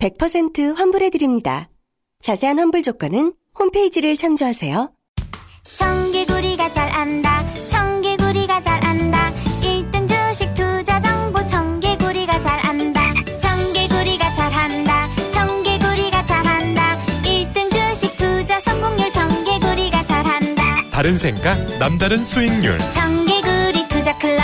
100% 환불해드립니다. 자세한 환불 조건은 홈페이지를 참조하세요. 청개구리가 잘 안다 청개구리가 잘 안다 1등 주식 투자 정보 청개구리가 잘 안다 청개구리가 잘 한다 청개구리가 잘 한다 1등 주식 투자 성공률 청개구리가 잘 한다 다른 생각, 남다른 수익률. 청개구리 투자 클럽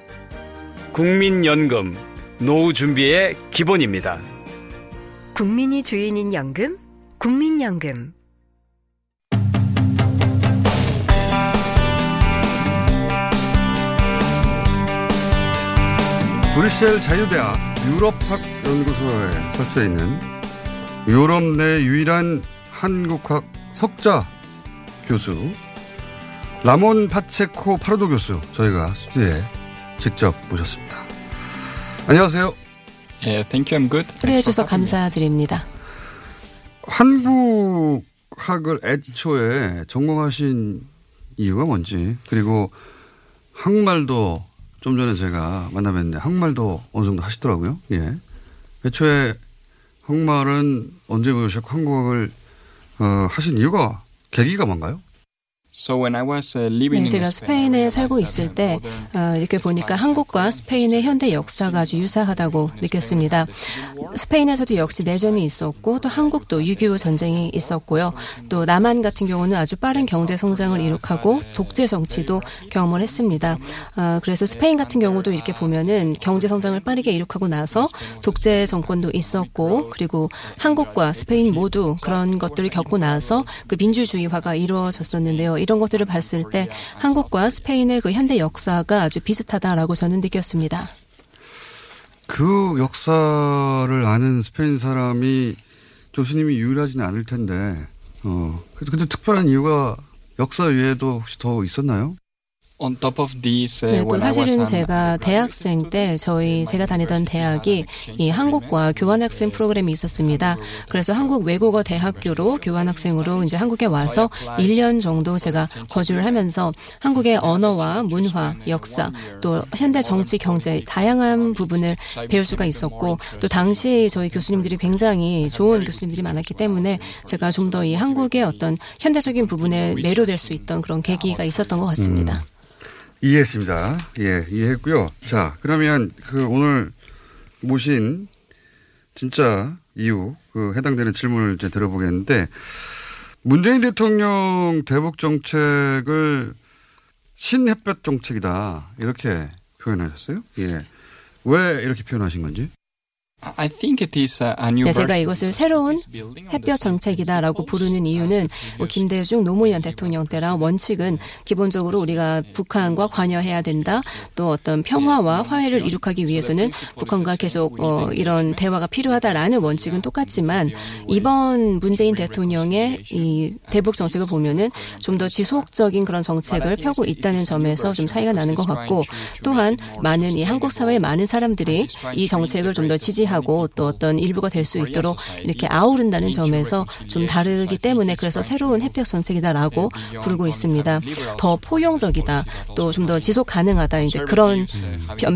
국민연금, 노후 준비의 기본입니다. 국민이 주인인 연금, 국민연금. 브뤼셀 자유대학 유럽학 연구소에 설치되어 있는 유럽 내 유일한 한국학 석자 교수 라몬 파체코 파르도 교수 저희가 스튜디오에 직접 모셨습니다. 안녕하세요. Yeah, thank you. I'm good. 초대해 주셔서 감사드립니다. 한국학을 애초에 전공하신 이유가 뭔지 그리고 한국말도 좀 전에 제가 만나뵀는데 한국말도 어느 정도 하시더라고요. 예. 애초에 한국말은 언제 배우셨고 한국학을 어, 하신 이유가 계기가 뭔가요? 네, 제가 스페인에 살고 있을 때 어, 이렇게 보니까 한국과 스페인의 현대 역사가 아주 유사하다고 느꼈습니다. 스페인에서도 역시 내전이 있었고 또 한국도 6.25 전쟁이 있었고요. 또 남한 같은 경우는 아주 빠른 경제 성장을 이룩하고 독재 정치도 경험을 했습니다. 어, 그래서 스페인 같은 경우도 이렇게 보면은 경제 성장을 빠르게 이룩하고 나서 독재 정권도 있었고 그리고 한국과 스페인 모두 그런 것들을 겪고 나서 그 민주주의화가 이루어졌었는데요. 이런 것들을 봤을 때 한국과 스페인의 그 현대 역사가 아주 비슷하다라고 저는 느꼈습니다. 그 역사를 아는 스페인 사람이 교수님이 유일하지는 않을 텐데, 어, 근데, 특별한 이유가 역사 외에도 혹시 더 있었나요? 네, 또 사실은 제가 대학생 때 저희 제가 다니던 대학이 이 한국과 교환학생 프로그램이 있었습니다. 그래서 한국 외국어 대학교로 교환학생으로 이제 한국에 와서 1년 정도 제가 거주를 하면서 한국의 언어와 문화, 역사, 또 현대 정치, 경제 다양한 부분을 배울 수가 있었고 또 당시 저희 교수님들이 굉장히 좋은 교수님들이 많았기 때문에 제가 좀 더 이 한국의 어떤 현대적인 부분에 매료될 수 있던 그런 계기가 있었던 것 같습니다. 이해했습니다. 예, 이해했고요. 자, 그러면 그 오늘 모신 진짜 이유, 그 해당되는 질문을 이제 들어보겠는데 문재인 대통령 대북 정책을 신햇볕 정책이다. 이렇게 표현하셨어요? 예. 왜 이렇게 표현하신 건지? 네, 제가 이것을 새로운 햇볕 정책이다라고 부르는 이유는 뭐 김대중 노무현 대통령 때랑 원칙은 기본적으로 우리가 북한과 관여해야 된다. 또 어떤 평화와 화해를 이룩하기 위해서는 북한과 계속 어, 이런 대화가 필요하다라는 원칙은 똑같지만 이번 문재인 대통령의 이 대북 정책을 보면은 좀 더 지속적인 그런 정책을 펴고 있다는 점에서 좀 차이가 나는 것 같고 또한 많은 이 한국 사회의 많은 사람들이 이 정책을 좀 더 지지 하고 또 어떤 일부가 될 수 있도록 이렇게 아우른다는 점에서 좀 다르기 때문에 그래서 새로운 햇볕 정책이다라고 부르고 있습니다. 더 포용적이다. 또 좀 더 지속 가능하다. 이제 그런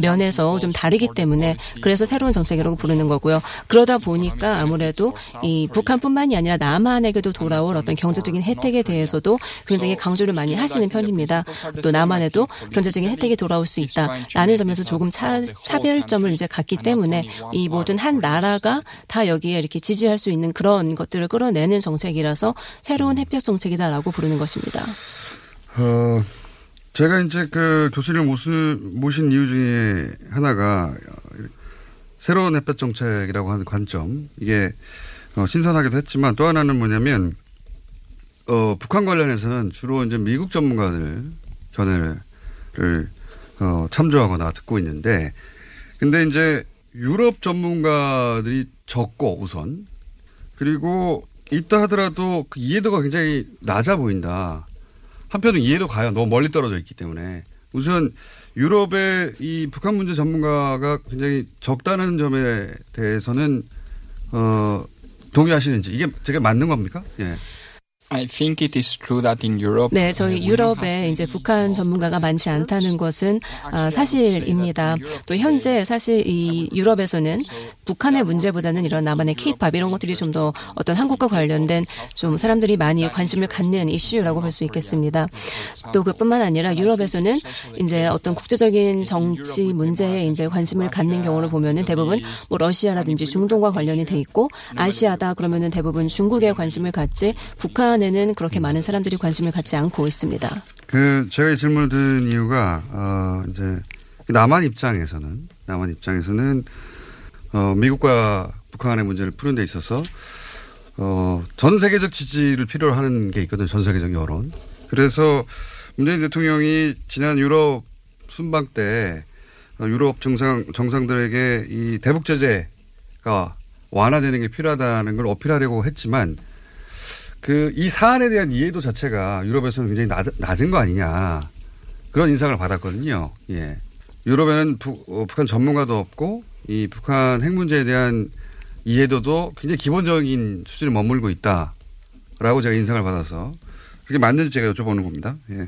면에서 좀 다르기 때문에 그래서 새로운 정책이라고 부르는 거고요. 그러다 보니까 아무래도 이 북한뿐만이 아니라 남한에게도 돌아올 어떤 경제적인 혜택에 대해서도 굉장히 강조를 많이 하시는 편입니다. 또 남한에도 경제적인 혜택이 돌아올 수 있다라는 점에서 조금 차, 차별점을 이제 갖기 때문에 이 모든 한 나라가 다 여기에 이렇게 지지할 수 있는 그런 것들을 끌어내는 정책이라서 새로운 햇볕 정책이다라고 부르는 것입니다. 어, 제가 이제 그 교수를 모신 이유 중에 하나가 새로운 햇볕 정책이라고 하는 관점 이게 어, 신선하기도 했지만 또 하나는 뭐냐면 어, 북한 관련해서는 주로 이제 미국 전문가들 견해를 어, 참조하거나 듣고 있는데 근데 이제 유럽 전문가들이 적고 우선 그리고 있다 하더라도 그 이해도가 굉장히 낮아 보인다. 한편은 이해도 가요. 너무 멀리 떨어져 있기 때문에. 우선 유럽의 이 북한 문제 전문가가 굉장히 적다는 점에 대해서는 어 동의하시는지 이게 제가 맞는 겁니까? 예. I think it is true that in Europe. 네, 저희 유럽에 이제 북한 전문가가 많지 않다는 것은 아, 사실입니다. 또 현재 사실 이 유럽에서는 북한의 문제보다는 이런 남한의 케이팝 이런 것들이 좀 더 어떤 한국과 관련된 좀 사람들이 많이 관심을 갖는 이슈라고 볼 수 있겠습니다. 또 그뿐만 아니라 유럽에서는 이제 어떤 국제적인 정치 문제에 이제 관심을 갖는 경우를 보면은 대부분 뭐 러시아라든지 중동과 관련이 돼 있고 아시아다 그러면은 대부분 중국에 관심을 갖지 북한에 는 그렇게 많은 사람들이 관심을 갖지 않고 있습니다. 그 제가 이 질문을 드린 이유가 어 이제 남한 입장에서는 남한 입장에서는 어 미국과 북한의 문제를 푸는 데 있어서 어, 전 세계적 지지를 필요로 하는 게 있거든요. 전 세계적 여론. 그래서 문재인 대통령이 지난 유럽 순방 때 어, 유럽 정상, 정상들에게 이 대북 제재가 완화되는 게 필요하다는 걸 어필하려고 했지만 그 이 사안에 대한 이해도 자체가 유럽에서는 굉장히 낮, 낮은 거 아니냐 그런 인상을 받았거든요. 예. 유럽에는 부, 어, 북한 전문가도 없고 이 북한 핵 문제에 대한 이해도도 굉장히 기본적인 수준에 머물고 있다라고 제가 인상을 받아서 그게 맞는지 제가 여쭤보는 겁니다. 예.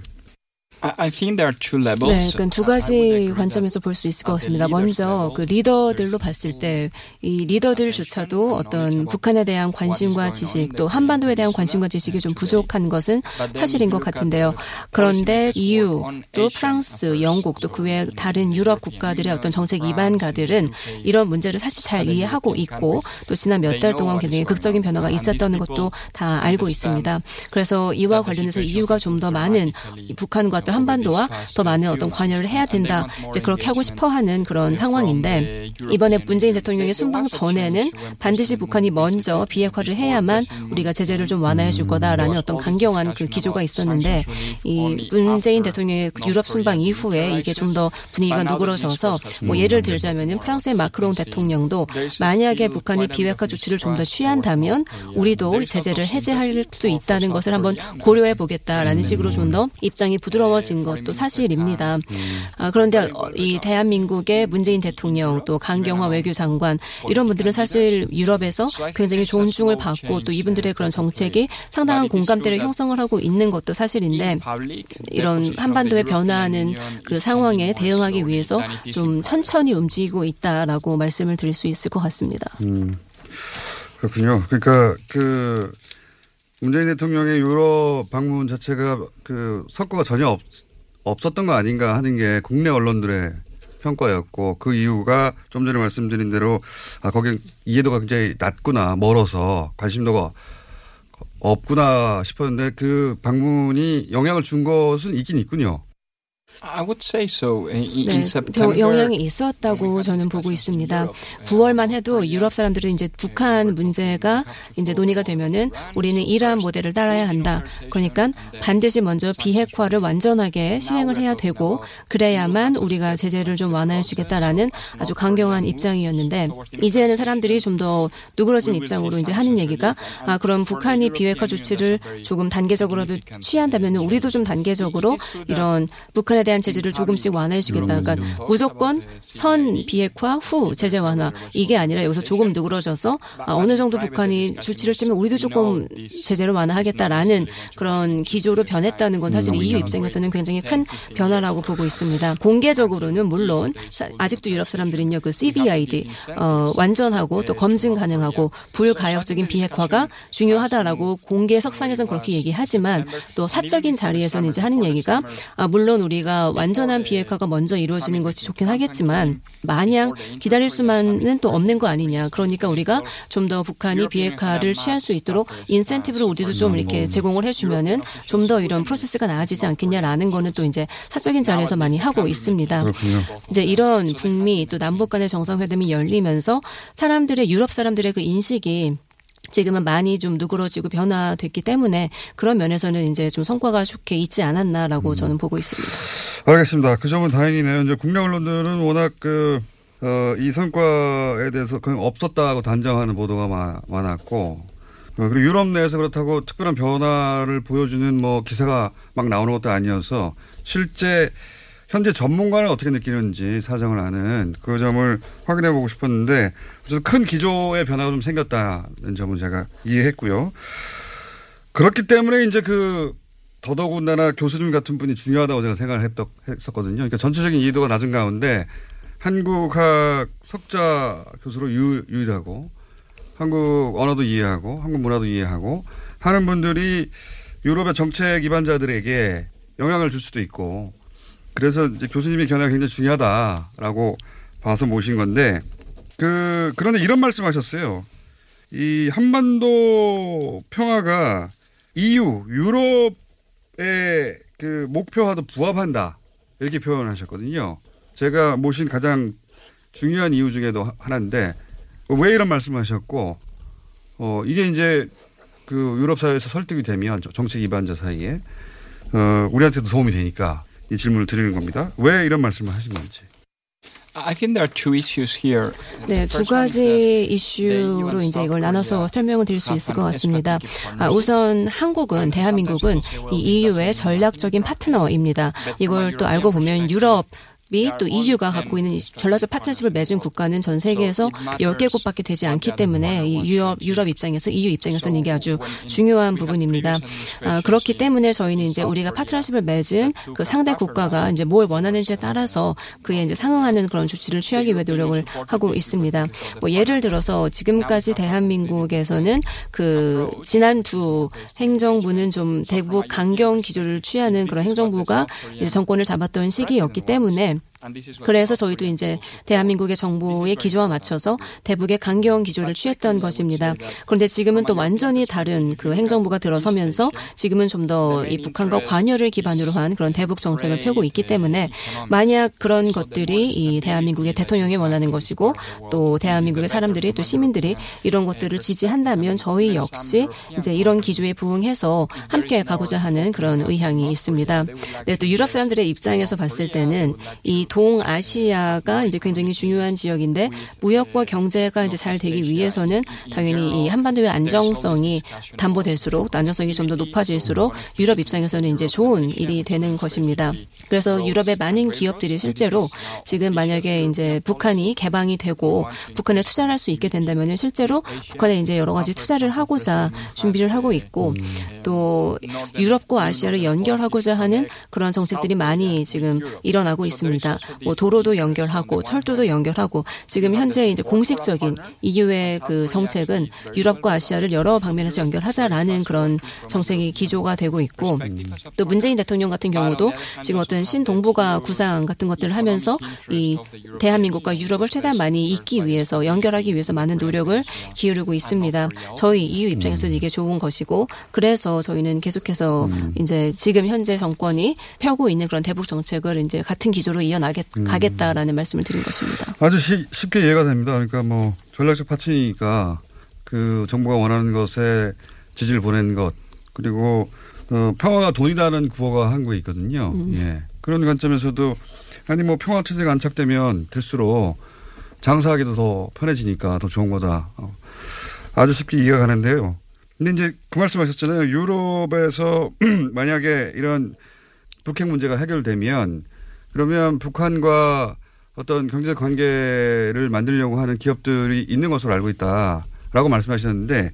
I think there are two levels. 네, 그러니까 두 가지 관점에서 볼 수 있을 것 같습니다. 먼저 그 리더들로 봤을 때 이 리더들조차도 어떤 북한에 대한 관심과 지식 또 한반도에 대한 관심과 지식이 좀 부족한 것은 사실인 것 같은데요. 그런데 EU 또 프랑스, 영국 또 그 외 다른 유럽 국가들의 어떤 정책 이반가들은 이런 문제를 사실 잘 이해하고 있고 또 지난 몇 달 동안 굉장히 극적인 변화가 있었다는 것도 다 알고 있습니다. 그래서 이와 관련해서 EU가 좀 더 많은 북한과 또 한반도와 더 많은 어떤 관여를 해야 된다. 이제 그렇게 하고 싶어 하는 그런 상황인데 이번에 문재인 대통령의 순방 전에는 반드시 북한이 먼저 비핵화를 해야만 우리가 제재를 좀 완화해 줄 거다라는 어떤 강경한 그 기조가 있었는데 이 문재인 대통령의 유럽 순방 이후에 이게 좀 더 분위기가 누그러져서 뭐 예를 들자면은 프랑스의 마크롱 대통령도 만약에 북한이 비핵화 조치를 좀 더 취한다면 우리도 제재를 해제할 수 있다는 것을 한번 고려해 보겠다라는 식으로 좀 더 입장이 부드러워 진 것도 사실입니다. 아, 그런데 이 대한민국의 문재인 대통령 또 강경화 외교장관 이런 분들은 사실 유럽에서 굉장히 존중을 받고 또 이분들의 그런 정책이 상당한 공감대를 형성을 하고 있는 것도 사실인데 이런 한반도에 변화하는 그 상황에 대응하기 위해서 좀 천천히 움직이고 있다라고 말씀을 드릴 수 있을 것 같습니다. 음, 그렇군요. 그러니까 그 문재인 대통령의 유럽 방문 자체가 그 성과가 전혀 없, 없었던 거 아닌가 하는 게 국내 언론들의 평가였고 그 이유가 좀 전에 말씀드린 대로 아 거기 이해도가 굉장히 낮구나 멀어서 관심도가 없구나 싶었는데 그 방문이 영향을 준 것은 있긴 있군요. I would say so. In, 네, September, 영향이 있었다고 저는 보고 있습니다. 9월만 해도 유럽 사람들은 이제 북한 문제가 이제 논의가 되면은 우리는 이러한 모델을 따라야 한다. 그러니까 반드시 먼저 비핵화를 완전하게 시행을 해야 되고 그래야만 우리가 제재를 좀 완화해 주겠다라는 아주 강경한 입장이었는데 이제는 사람들이 좀 더 누그러진 입장으로 이제 하는 얘기가 아 그럼 북한이 비핵화 조치를 조금 단계적으로도 취한다면 우리도 좀 단계적으로 이런 북한에 대한 제재를 조금씩 완화해주겠다. 그러니까 무조건 선 비핵화 후 제재 완화. 이게 아니라 여기서 조금 누그러져서 아, 어느 정도 북한이 조치를 취하면 우리도 조금 제재를 완화하겠다라는 그런 기조로 변했다는 건 사실 EU 입장에서는 굉장히 큰 변화라고 보고 있습니다. 공개적으로는 물론 아직도 유럽 사람들은요 그 CVID 어, 완전하고 또 검증 가능하고 불가역적인 비핵화가 중요하다라고 공개 석상에서는 그렇게 얘기하지만 또 사적인 자리에서는 이제 하는 얘기가 아, 물론 우리 가 완전한 비핵화가 먼저 이루어지는 것이 좋긴 하겠지만 마냥 기다릴 수만은 또 없는 거 아니냐. 그러니까 우리가 좀 더 북한이 비핵화를 취할 수 있도록 인센티브를 우리도 좀 이렇게 제공을 해주면은 좀 더 이런 프로세스가 나아지지 않겠냐라는 거는 또 이제 사적인 자리에서 많이 하고 있습니다. 그렇군요. 이제 이런 북미 또 남북 간의 정상회담이 열리면서 사람들의 유럽 사람들의 그 인식이 지금은 많이 좀 누그러지고 변화됐기 때문에 그런 면에서는 이제 좀 성과가 좋게 있지 않았나라고 저는 보고 있습니다. 알겠습니다. 그 점은 다행이네요. 이제 국내 언론들은 워낙 그, 어, 이 성과에 대해서 그냥 없었다고 단정하는 보도가 많, 많았고, 어, 그리고 유럽 내에서 그렇다고 특별한 변화를 보여주는 뭐 기사가 막 나오는 것도 아니어서 실제 현재 전문가는 어떻게 느끼는지 사정을 아는 그 점을 확인해 보고 싶었는데 큰 기조의 변화가 좀 생겼다는 점은 제가 이해했고요. 그렇기 때문에 이제 그 더더군다나 교수님 같은 분이 중요하다고 제가 생각을 했었거든요. 그러니까 전체적인 이해도가 낮은 가운데 한국학 석자 교수로 유, 유일하고 한국 언어도 이해하고 한국 문화도 이해하고 하는 분들이 유럽의 정책 기반자들에게 영향을 줄 수도 있고 그래서 이제 교수님의 견해가 굉장히 중요하다라고 봐서 모신 건데 그 그런데 이런 말씀하셨어요. 이 한반도 평화가 EU 유럽의 그 목표와도 부합한다 이렇게 표현하셨거든요. 제가 모신 가장 중요한 이유 중에도 하나인데 왜 이런 말씀하셨고 어 이게 이제 그 유럽 사회에서 설득이 되면 정책 기반자 사이에 어 우리한테도 도움이 되니까 이 질문을 드리는 겁니다. 왜 이런 말씀을 하신 건지. I think there are two issues here. 네, 두 가지 이슈로 이제 이걸 나눠서 설명을 드릴 수 있을 것 같습니다. 아, 우선 한국은 대한민국은 이 EU의 전략적인 파트너입니다. 이걸 또 알고 보면 유럽 미또 EU가 갖고 있는 전략적 파트너십을 맺은 국가는 전 세계에서 10개국밖에 되지 않기 때문에 이 유럽, 유럽 입장에서 EU 입장에서는 이게 아주 중요한 부분입니다. 아, 그렇기 때문에 저희는 이제 우리가 파트너십을 맺은 그 상대 국가가 이제 뭘 원하는지에 따라서 그에 이제 상응하는 그런 조치를 취하기 위해 노력을 하고 있습니다. 뭐 예를 들어서 지금까지 대한민국에서는 그 지난 두 행정부는 좀 대북 강경 기조를 취하는 그런 행정부가 이제 정권을 잡았던 시기였기 때문에 Brian. 그래서 저희도 이제 대한민국의 정부의 기조와 맞춰서 대북의 강경 기조를 취했던 것입니다. 그런데 지금은 또 완전히 다른 그 행정부가 들어서면서 지금은 좀 더 이 북한과 관여를 기반으로 한 그런 대북 정책을 펴고 있기 때문에 만약 그런 것들이 이 대한민국의 대통령이 원하는 것이고 또 대한민국의 사람들이 또 시민들이 이런 것들을 지지한다면 저희 역시 이제 이런 기조에 부응해서 함께 가고자 하는 그런 의향이 있습니다. 네, 또 유럽 사람들의 입장에서 봤을 때는 이 동아시아가 이제 굉장히 중요한 지역인데 무역과 경제가 이제 잘 되기 위해서는 당연히 이 한반도의 안정성이 담보될수록 또 안정성이 좀 더 높아질수록 유럽 입장에서는 이제 좋은 일이 되는 것입니다. 그래서 유럽의 많은 기업들이 실제로 지금 만약에 이제 북한이 개방이 되고 북한에 투자를 할 수 있게 된다면 실제로 북한에 이제 여러 가지 투자를 하고자 준비를 하고 있고 또 유럽과 아시아를 연결하고자 하는 그런 정책들이 많이 지금 일어나고 있습니다. 뭐 도로도 연결하고 철도도 연결하고 지금 현재 이제 공식적인 EU의 그 정책은 유럽과 아시아를 여러 방면에서 연결하자라는 그런 정책이 기조가 되고 있고 또 문재인 대통령 같은 경우도 지금 어떤 신동북아 구상 같은 것들을 하면서 이 대한민국과 유럽을 최대한 많이 잇기 위해서 연결하기 위해서 많은 노력을 기울이고 있습니다. 저희 EU 입장에서는 이게 좋은 것이고 그래서 저희는 계속해서 이제 지금 현재 정권이 펴고 있는 그런 대북 정책을 이제 같은 기조로 이어나 가겠다라는 말씀을 드린 것입니다. 아주 시, 쉽게 이해가 됩니다. 그러니까 뭐 전략적 파트니까 그 정부가 원하는 것에 지지를 보낸 것 그리고 어, 평화가 돈이다는 구호가 한국에 있거든요. 음. 예. 그런 관점에서도 아니 뭐 평화 체제가 안착되면 될수록 장사하기도 더 편해지니까 더 좋은 거다. 어, 아주 쉽게 이해가 가는데요. 근데 이제 그 말씀하셨잖아요. 유럽에서 만약에 이런 북핵 문제가 해결되면 그러면 북한과 어떤 경제 관계를 만들려고 하는 기업들이 있는 것으로 알고 있다라고 말씀하셨는데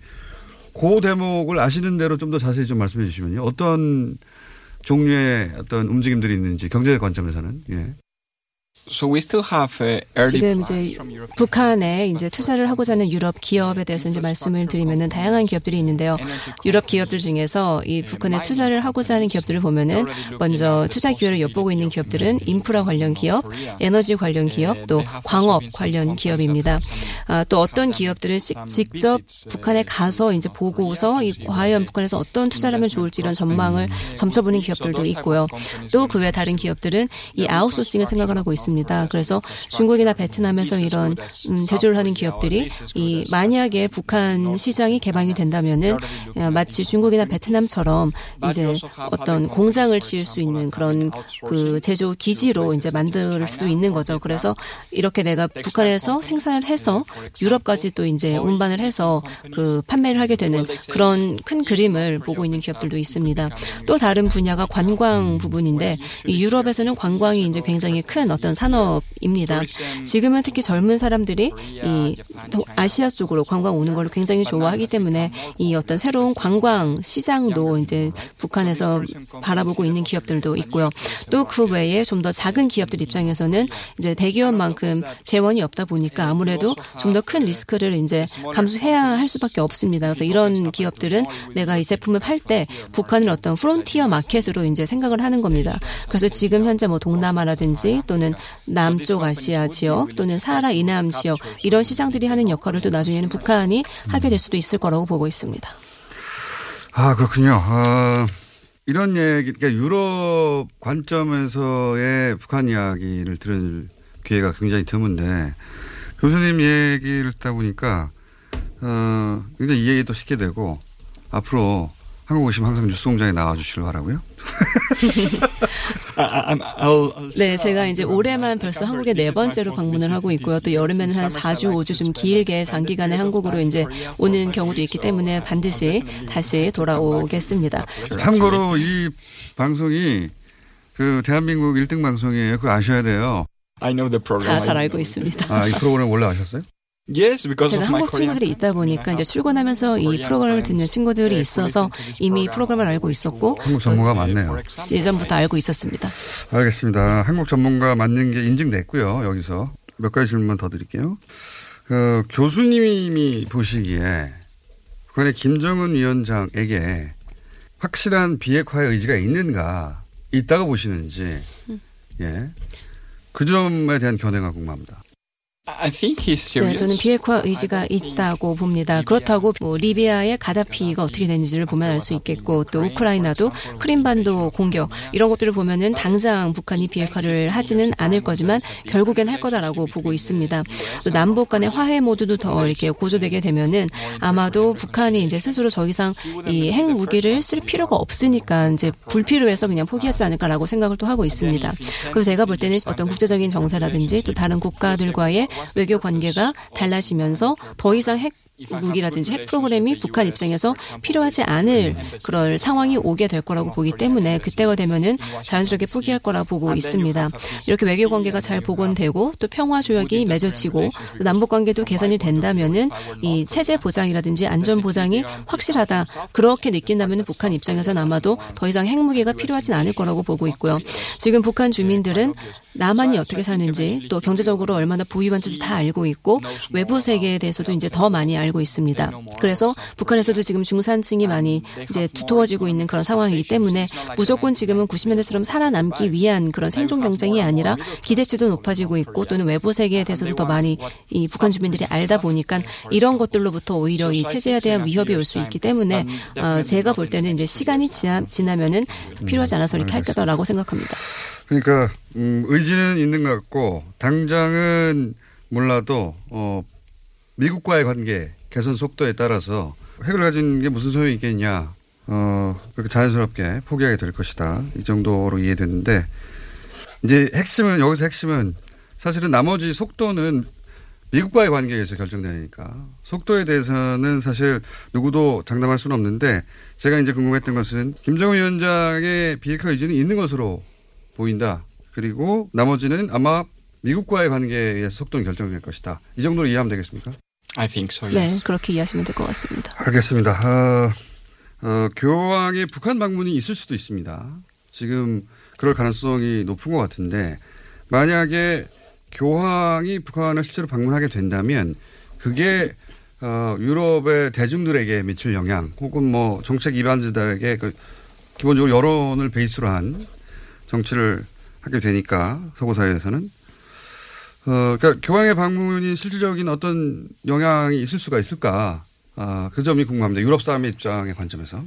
그 대목을 아시는 대로 좀 더 자세히 좀 말씀해 주시면요. 어떤 종류의 어떤 움직임들이 있는지 경제 관점에서는 예. 지금 이제 북한에 이제 투자를 하고자 하는 유럽 기업에 대해서 이제 말씀을 드리면은 다양한 기업들이 있는데요. 유럽 기업들 중에서 이 북한에 투자를 하고자 하는 기업들을 보면은 먼저 투자 기회를 엿보고 있는 기업들은 인프라 관련 기업, 에너지 관련 기업, 또 광업 관련 기업입니다. 아, 또 어떤 기업들은 시- 직접 북한에 가서 이제 보고서 이 과연 북한에서 어떤 투자를 하면 좋을지 이런 전망을 점쳐보는 기업들도 있고요. 또 그 외 다른 기업들은 이 아웃소싱을 생각을 하고 있습니다. 그래서 중국이나 베트남에서 이런 음, 제조를 하는 기업들이 이 만약에 북한 시장이 개방이 된다면은 어, 마치 중국이나 베트남처럼 이제 어떤 공장을 지을 수 있는 그런 그 제조 기지로 이제 만들 수도 있는 거죠. 그래서 이렇게 내가 북한에서 생산을 해서 유럽까지 또 이제 운반을 해서 그 판매를 하게 되는 그런 큰 그림을 보고 있는 기업들도 있습니다. 또 다른 분야가 관광 부분인데 이 유럽에서는 관광이 이제 굉장히 큰 어떤 산업입니다. 지금은 특히 젊은 사람들이 이 도- 아시아 쪽으로 관광 오는 걸 굉장히 좋아하기 때문에 이 어떤 새로운 관광 시장도 이제 북한에서 바라보고 있는 기업들도 있고요. 또 그 외에 좀 더 작은 기업들 입장에서는 이제 대기업만큼 재원이 없다 보니까 아무래도 좀 더 큰 리스크를 이제 감수해야 할 수밖에 없습니다. 그래서 이런 기업들은 내가 이 제품을 팔 때 북한을 어떤 프론티어 마켓으로 이제 생각을 하는 겁니다. 그래서 지금 현재 뭐 동남아라든지 또는 남쪽 아시아 지역 또는 사하라 이남 지역 이런 시장들이 하는 역할을 또 나중에는 북한이 하게 될 수도 있을 거라고 보고 있습니다. 아, 그렇군요. 어, 이런 얘기, 그러니까 유럽 관점에서의 북한 이야기를 들을 기회가 굉장히 드문데, 교수님 얘기를 듣다 보니까, 어, 굉장히 이해도 쉽게 되고, 앞으로 한국 오시면 항상 뉴스 공장에 나와주시길 바라고요. 네, 제가 이제 올해만 벌써 한국에 네 번째로 방문을 하고 있고요. 또 여름에는 한 4주, 5주 좀 길게 장기간에 한국으로 이제 오는 경우도 있기 때문에 반드시 다시 돌아오겠습니다. 참고로 이 방송이 그 대한민국 1등 방송이에요. 그거 아셔야 돼요. I know the program. 다잘 알고 있습니다. 아, 이 프로그램 원래 아셨어요? Yes, because 제가 한국 친구들이 있다 보니까 이제 출근하면서 이 프로그램을 듣는 친구들이 있어서 이미 프로그램을 알고 있었고 한국 전문가 많네요. 예전부터 알고 있었습니다. 알겠습니다. 한국 전문가 맞는 게 인증됐고요. 여기서 몇 가지 질문만 더 드릴게요. 그 교수님이 보시기에 북한의 김정은 위원장에게 확실한 비핵화의 의지가 있는가 있다고 보시는지 예. 그 점에 대한 견해가 궁금합니다. I think he's 네. 저는 비핵화 의지가 있다고 봅니다. 그렇다고 뭐 리비아의 가다피가 어떻게 됐는지를 보면 알 수 있겠고 또 우크라이나도 크림반도 공격 이런 것들을 보면은 당장 북한이 비핵화를 하지는 않을 거지만 결국엔 할 거다라고 보고 있습니다. 또 남북 간의 화해 모드도 더 이렇게 고조되게 되면은 아마도 북한이 이제 스스로 더 이상 이 핵 무기를 쓸 필요가 없으니까 이제 불필요해서 그냥 포기하지 않을까라고 생각을 또 하고 있습니다. 그래서 제가 볼 때는 어떤 국제적인 정세라든지 또 다른 국가들과의 외교 관계가 달라지면서 더 이상 핵 무기라든지 핵 프로그램이 북한 입장에서 필요하지 않을 그럴 상황이 오게 될 거라고 보기 때문에 그때가 되면은 자연스럽게 포기할 거라 보고 있습니다. 이렇게 외교 관계가 잘 복원되고 또 평화 조약이 맺어지고 또 남북 관계도 개선이 된다면은 이 체제 보장이라든지 안전 보장이 확실하다. 그렇게 느낀다면은 북한 입장에서는 아마도 더 이상 핵무기가 필요하진 않을 거라고 보고 있고요. 지금 북한 주민들은 남한이 어떻게 사는지 또 경제적으로 얼마나 부유한지도 다 알고 있고 외부 세계에 대해서도 이제 더 많이 알고 있습니다. 그래서 북한에서도 지금 중산층이 많이 이제 두터워지고 있는 그런 상황이기 때문에 무조건 지금은 90년대처럼 살아남기 위한 그런 생존 경쟁이 아니라 기대치도 높아지고 있고 또는 외부 세계에 대해서도 더 많이 이 북한 주민들이 알다 보니까 이런 것들로부터 오히려 이 체제에 대한 위협이 올 수 있기 때문에 어, 제가 볼 때는 이제 시간이 지나, 지나면은 필요하지 않아서 이렇게 할 거다라고 생각합니다. 그러니까 음, 의지는 있는 것 같고 당장은 몰라도 어, 미국과의 관계 개선 속도에 따라서 핵을 가진 게 무슨 소용이 있겠냐. 어, 그렇게 자연스럽게 포기하게 될 것이다. 이 정도로 이해됐는데 이제 핵심은 여기서 핵심은 사실은 나머지 속도는 미국과의 관계에서 결정되니까 속도에 대해서는 사실 누구도 장담할 수는 없는데 제가 이제 궁금했던 것은 김정은 위원장의 비핵화 의지는 있는 것으로 보인다. 그리고 나머지는 아마 미국과의 관계에 의해서 속도는 결정될 것이다. 이 정도로 이해하면 되겠습니까? I think so. 네, 그렇게 이해하시면 될 것 같습니다. 알겠습니다. 어, 어, 교황의 북한 방문이 있을 수도 있습니다. 지금 그럴 가능성이 높은 것 같은데 만약에 교황이 북한을 실제로 방문하게 된다면 그게 어, 유럽의 대중들에게 미칠 영향 혹은 뭐 정책 이반자들에게 그 기본적으로 여론을 베이스로 한 정치를 하게 되니까 서구 사회에서는 어, 그러니까 교황의 방문이 실질적인 어떤 영향이 있을 수가 있을까? 아, 그 점이 궁금합니다. 유럽 사람의 입장의 관점에서.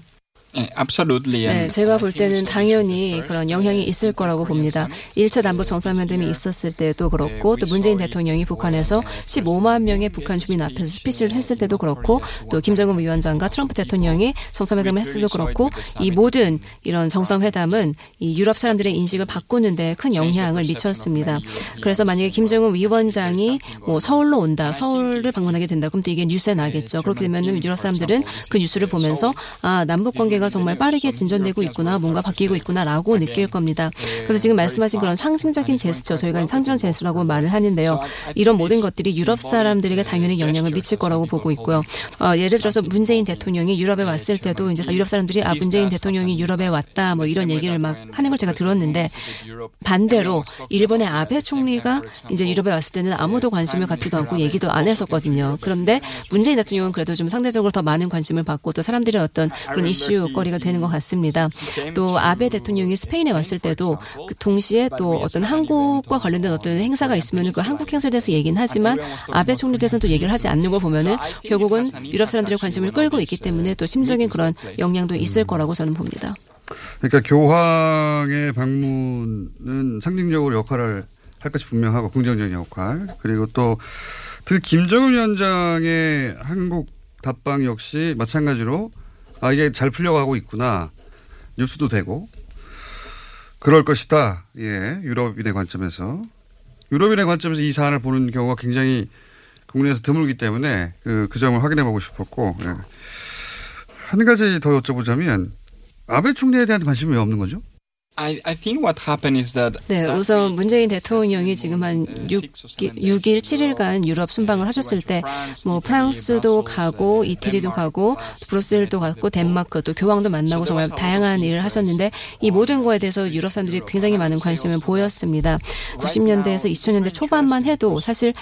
Absolutely. 네, 제가 볼 때는 당연히 그런 영향이 있을 거라고 봅니다. 1차 남북 정상회담이 있었을 때도 그렇고 또 문재인 대통령이 북한에서 15만 명의 북한 주민 앞에서 스피치를 했을 때도 그렇고 또 김정은 위원장과 트럼프 대통령이 정상회담을 했을 때도 그렇고 이 모든 이런 정상회담은 이 유럽 사람들의 인식을 바꾸는데 큰 영향을 미쳤습니다. 그래서 만약에 김정은 위원장이 뭐 서울로 온다, 서울을 방문하게 된다, 그럼 또 이게 뉴스에 나겠죠. 그렇게 되면은 유럽 사람들은 그 뉴스를 보면서 아 남북 관계가 정말 빠르게 진전되고 있구나, 뭔가 바뀌고 있구나라고 느낄 겁니다. 그래서 지금 말씀하신 그런 상징적인 제스처, 저희가 상징 제스처라고 말을 하는데요. 이런 모든 것들이 유럽 사람들에게 당연히 영향을 미칠 거라고 보고 있고요. 어, 예를 들어서 문재인 대통령이 유럽에 왔을 때도 이제 유럽 사람들이 아 문재인 대통령이 유럽에 왔다 뭐 이런 얘기를 막 하는 걸 제가 들었는데 반대로 일본의 아베 총리가 이제 유럽에 왔을 때는 아무도 관심을 갖지도 않고 얘기도 안 했었거든요. 그런데 문재인 대통령은 그래도 좀 상대적으로 더 많은 관심을 받고 또 사람들의 어떤 그런 이슈 거리가 되는 것 같습니다. 또 아베 대통령이 스페인에 왔을 때도 그 동시에 또 어떤 한국과 관련된 어떤 행사가 있으면 그 한국 행사에 대해서 얘기는 하지만 아베 총리에 대해서는 또 얘기를 하지 않는 걸 보면은 결국은 유럽 사람들의 관심을 끌고 있기 때문에 또 심적인 그런 영향도 있을 거라고 저는 봅니다. 그러니까 교황의 방문은 상징적으로 역할을 할 것이 분명하고 긍정적인 역할 그리고 또 특히 김정은 위원장의 한국 답방 역시 마찬가지로 아 이게 잘 풀려가고 있구나 뉴스도 되고 그럴 것이다 예 유럽인의 관점에서 유럽인의 관점에서 이 사안을 보는 경우가 굉장히 국내에서 드물기 때문에 그, 그 점을 확인해 보고 싶었고 예. 한 가지 더 여쭤보자면 아베 총리에 대한 관심이 왜 없는 거죠? I, I think what happened is that 네, 우선 문재인 대통령이 지금 한 6, 6일, 7일간 유럽 순방을 하셨을 때, 뭐, 프랑스도 가고, 이태리도 가고, 브루셀도 갔고, 덴마크, 또 교황도 만나고 정말 다양한 일을 하셨는데, 이 모든 거에 대해서 유럽 사람들이 굉장히 많은 관심을 보였습니다. 90년대에서 2000년대 초반만 해도 사실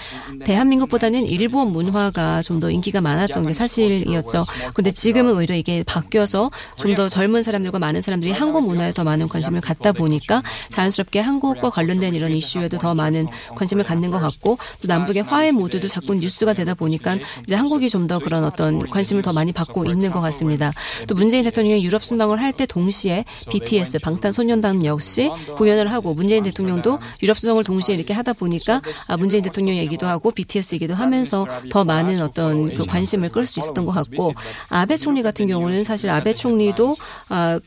대한민국보다는 일본 문화가 좀 더 인기가 많았던 게 사실이었죠. 그런데 지금은 오히려 이게 바뀌어서 좀 더 젊은 사람들과 많은 사람들이 한국 문화에 더 많은 관심을 갖다 보니까 자연스럽게 한국과 관련된 이런 이슈에도 더 많은 관심을 갖는 것 같고 또 남북의 화해 모드도 자꾸 뉴스가 되다 보니까 이제 한국이 좀 더 그런 어떤 관심을 더 많이 받고 있는 것 같습니다. 또 문재인 대통령이 유럽 순방을 할 때 동시에 BTS 방탄소년단 역시 공연을 하고 문재인 대통령도 유럽 순방을 동시에 이렇게 하다 보니까 아 문재인 대통령 얘기도 하고 BTS 얘기도 하면서 더 많은 어떤 그 관심을 끌 수 있었던 것 같고 아베 총리 같은 경우는 사실 아베 총리도 아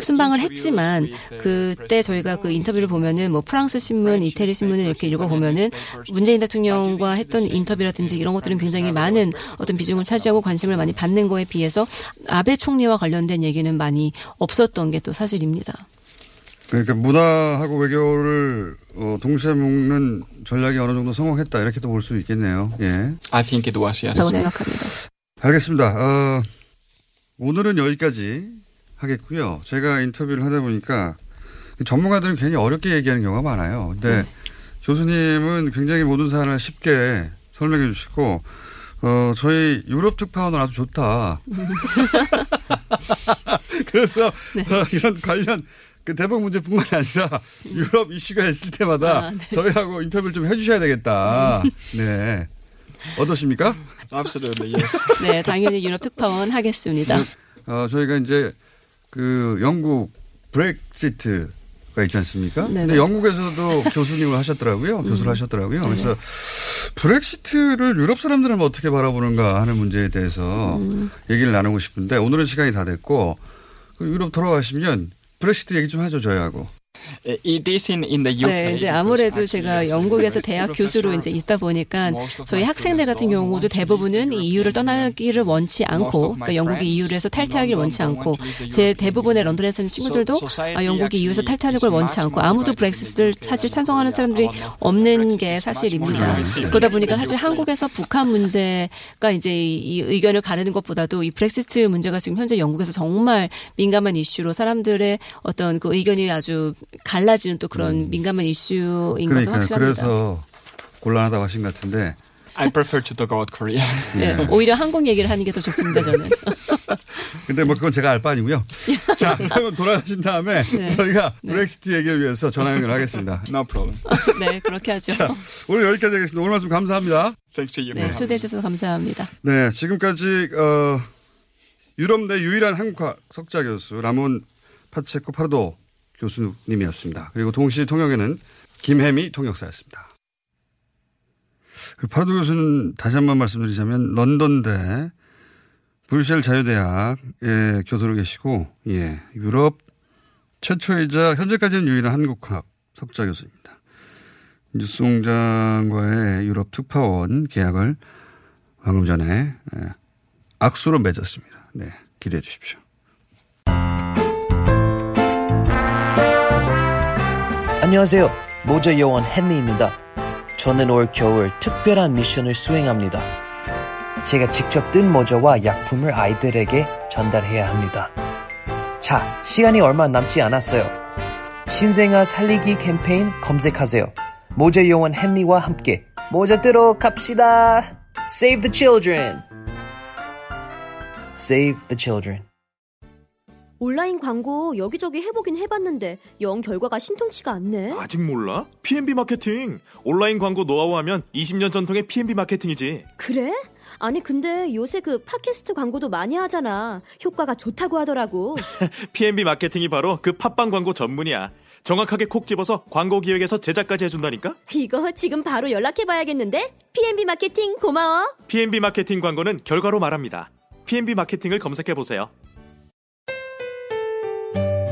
순방을 했지만 그때 저희가 그 인터뷰를 보면은 뭐 프랑스 신문, 이태리 신문을 이렇게 읽어 보면은 문재인 대통령과 했던 인터뷰라든지 이런 것들은 굉장히 많은 어떤 비중을 차지하고 관심을 많이 받는 거에 비해서 아베 총리와 관련된 얘기는 많이 없었던 게 또 사실입니다. 그러니까 문화하고 외교를 어, 동시에 묶는 전략이 어느 정도 성공했다 이렇게도 볼 수 있겠네요. 예. I think it was yes. 라고 생각합니다. 알겠습니다. 어, 오늘은 여기까지 하겠고요. 제가 인터뷰를 하다 보니까 전문가들은 굉장히 어렵게 얘기하는 경우가 많아요. 근데 네. 교수님은 굉장히 모든 사안을 쉽게 설명해 주시고 어, 저희 유럽 특파원은 아주 좋다. 그래서 네. 어, 이런 관련 그 대북 문제뿐만 아니라 유럽 이슈가 있을 때마다 아, 네. 저희하고 인터뷰를 좀 해주셔야 되겠다. 네. 어떠십니까? Absolutely, yes. 네, 당연히 유럽 특파원 하겠습니다. 어, 저희가 이제 그 영국 브렉시트 가 있지 않습니까? 네네. 근데 영국에서도 교수님을 하셨더라고요. 음. 교수를 하셨더라고요. 네. 그래서 브렉시트를 유럽 사람들은 어떻게 바라보는가 하는 문제에 대해서 음. 얘기를 나누고 싶은데 오늘은 시간이 다 됐고 그 유럽 돌아가시면 브렉시트 얘기 좀 하죠 저희하고. It is in, in the UK. 네, 이제 아무래도 제가 영국에서 대학 교수로 이제 있다 보니까 저희 학생들 같은 경우도 대부분은 이 이유를 떠나기를 원치 않고, 그러니까 영국이 이유를 해서 탈퇴하기를 원치 않고, 제 대부분의 런던에 사는 친구들도 아, 영국이 이유에서 탈퇴하는 걸 원치 않고, 아무도 브렉시트를 사실 찬성하는 사람들이 없는 게 사실입니다. 그러다 보니까 사실 한국에서 북한 문제가 이제 이 의견을 가르는 것보다도 이 브렉시트 문제가 지금 현재 영국에서 정말 민감한 이슈로 사람들의 어떤 그 의견이 아주 갈라지는 또 그런 민감한 이슈인 것은 그러니까 확실합니다. 그래서 곤란하다고 하신 것 같은데. I prefer to talk about Korea. 네, 오히려 한국 얘기를 하는 게 더 좋습니다, 저는. 근데 뭐 그건 제가 알 바 아니고요. 자, 그러면 돌아가신 다음에 네. 저희가 브렉시트 얘기를 위해서 전화 연결하겠습니다. No problem. 네, 그렇게 하죠. 자, 오늘 여기까지 하겠습니다. 오늘 말씀 감사합니다. Thanks to you. 네, 초대해 주셔서 감사합니다. 네, 지금까지 어, 유럽 내 유일한 한국학 석자 교수 라몬 파체코 파르도 교수님이었습니다. 그리고 동시 통역에는 김혜미 통역사였습니다. 그 파르도 교수는 다시 한 번 말씀드리자면 런던대 브뤼셀 자유대학의 교수로 계시고 예, 유럽 최초이자 현재까지는 유일한 한국학 석자 교수입니다. 뉴스공장과의 유럽 특파원 계약을 방금 전에 예, 악수로 맺었습니다. 네, 기대해 주십시오. 안녕하세요. 모자 요원 헨리입니다. 저는 올 겨울 특별한 미션을 수행합니다. 제가 직접 뜬 모자와 약품을 아이들에게 전달해야 합니다. 자, 시간이 얼마 남지 않았어요. 신생아 살리기 캠페인 검색하세요. 모자 요원 헨리와 함께 모자 뜨러 갑시다. Save the children. Save the children. 온라인 광고 여기저기 해보긴 해봤는데 영 결과가 신통치가 않네. 아직 몰라? P&B 마케팅. 온라인 광고 노하우 하면 20년 전통의 P&B 마케팅이지. 그래? 아니 근데 요새 그 팟캐스트 광고도 많이 하잖아. 효과가 좋다고 하더라고. P&B 마케팅이 바로 그 팟빵 광고 전문이야. 정확하게 콕 집어서 광고 기획에서 제작까지 해준다니까? 이거 지금 바로 연락해봐야겠는데? P&B 마케팅 고마워. P&B 마케팅 광고는 결과로 말합니다. P&B 마케팅을 검색해보세요.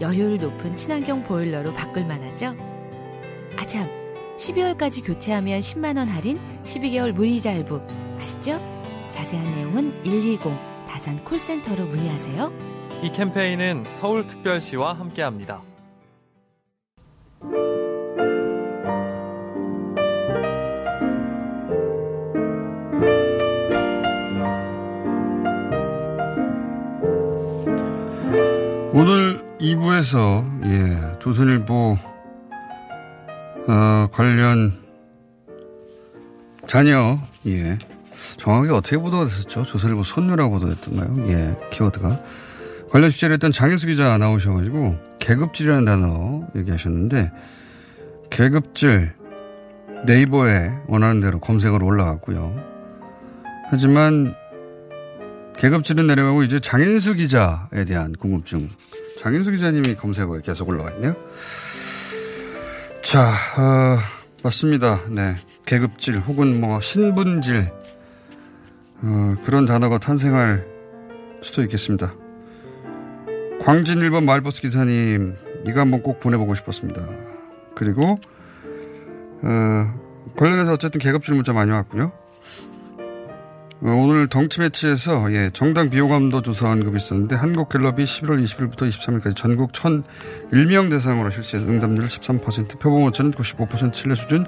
여효율 높은 친환경 보일러로 바꿀 만하죠? 아참, 12월까지 교체하면 10만원 할인, 12개월 무이자 할부. 아시죠? 자세한 내용은 120 다산 콜센터로 문의하세요. 이 캠페인은 서울특별시와 함께합니다. 오늘 2부에서 예, 조선일보 어, 관련 자녀 예. 정확하게 어떻게 보도가 됐었죠? 조선일보 손녀라고 보도됐던가요? 예, 키워드가. 관련 취재를 했던 장혜수 기자 나오셔가지고 계급질이라는 단어 얘기하셨는데 계급질 네이버에 원하는 대로 검색어로 올라갔고요. 하지만 계급질은 내려가고 이제 장인수 기자에 대한 궁금증. 장인수 기자님이 검색어에 계속 올라와 있네요. 자, 어, 맞습니다. 네. 계급질 혹은 뭐 신분질, 어, 그런 단어가 탄생할 수도 있겠습니다. 광진 1번 말버스 기사님, 이거 한번 꼭 보내보고 싶었습니다. 그리고, 어, 관련해서 어쨌든 계급질 문자 많이 왔고요. 어, 오늘 덩치 매치에서 예, 정당 비호감도 조사 언급이 있었는데 한국갤럽이 11월 20일부터 23일까지 전국 1,001명 대상으로 실시해서 응답률 13%, 표본 오차는 95% 신뢰 수준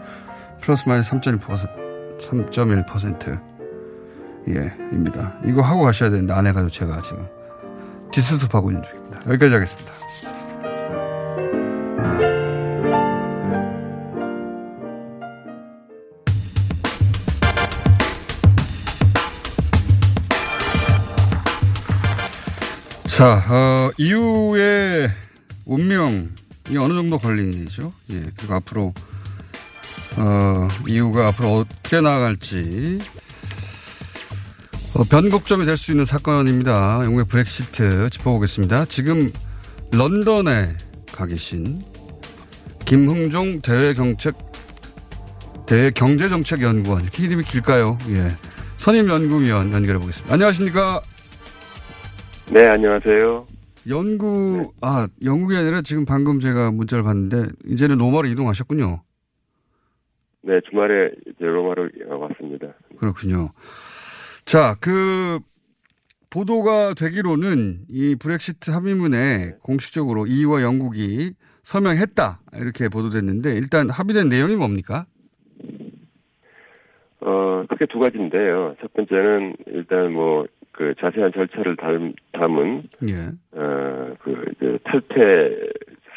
플러스 마이너스 3.1%, 3.1% 예, 입니다. 이거 하고 가셔야 되는데 안 해가지고 제가 지금 뒷수습하고 있는 중입니다. 여기까지 하겠습니다. 자, 어, 이후의 운명 이게 어느 정도 걸리는 일이죠. 예. 그리고 앞으로, 어, 이유가 앞으로 어떻게 나아갈지, 어, 변곡점이 될 수 있는 사건입니다. 영국의 브렉시트 짚어보겠습니다. 지금 런던에 가 계신 김흥종 대외경책, 대외경제정책연구원. 이렇게 이름이 길까요? 예. 선임연구위원 연결해 보겠습니다. 안녕하십니까? 네, 안녕하세요. 연구, 아, 영국이 아니라 지금 방금 제가 문자를 봤는데, 이제는 로마로 이동하셨군요. 네, 주말에 이제 로마로 왔습니다. 그렇군요. 자, 그, 보도가 되기로는 이 브렉시트 합의문에 공식적으로 EU와 영국이 서명했다. 이렇게 보도됐는데, 일단 합의된 내용이 뭡니까? 어, 크게 두 가지인데요. 첫 번째는 일단 뭐, 그 자세한 절차를 담, 담은, 예. 어, 그, 이제 탈퇴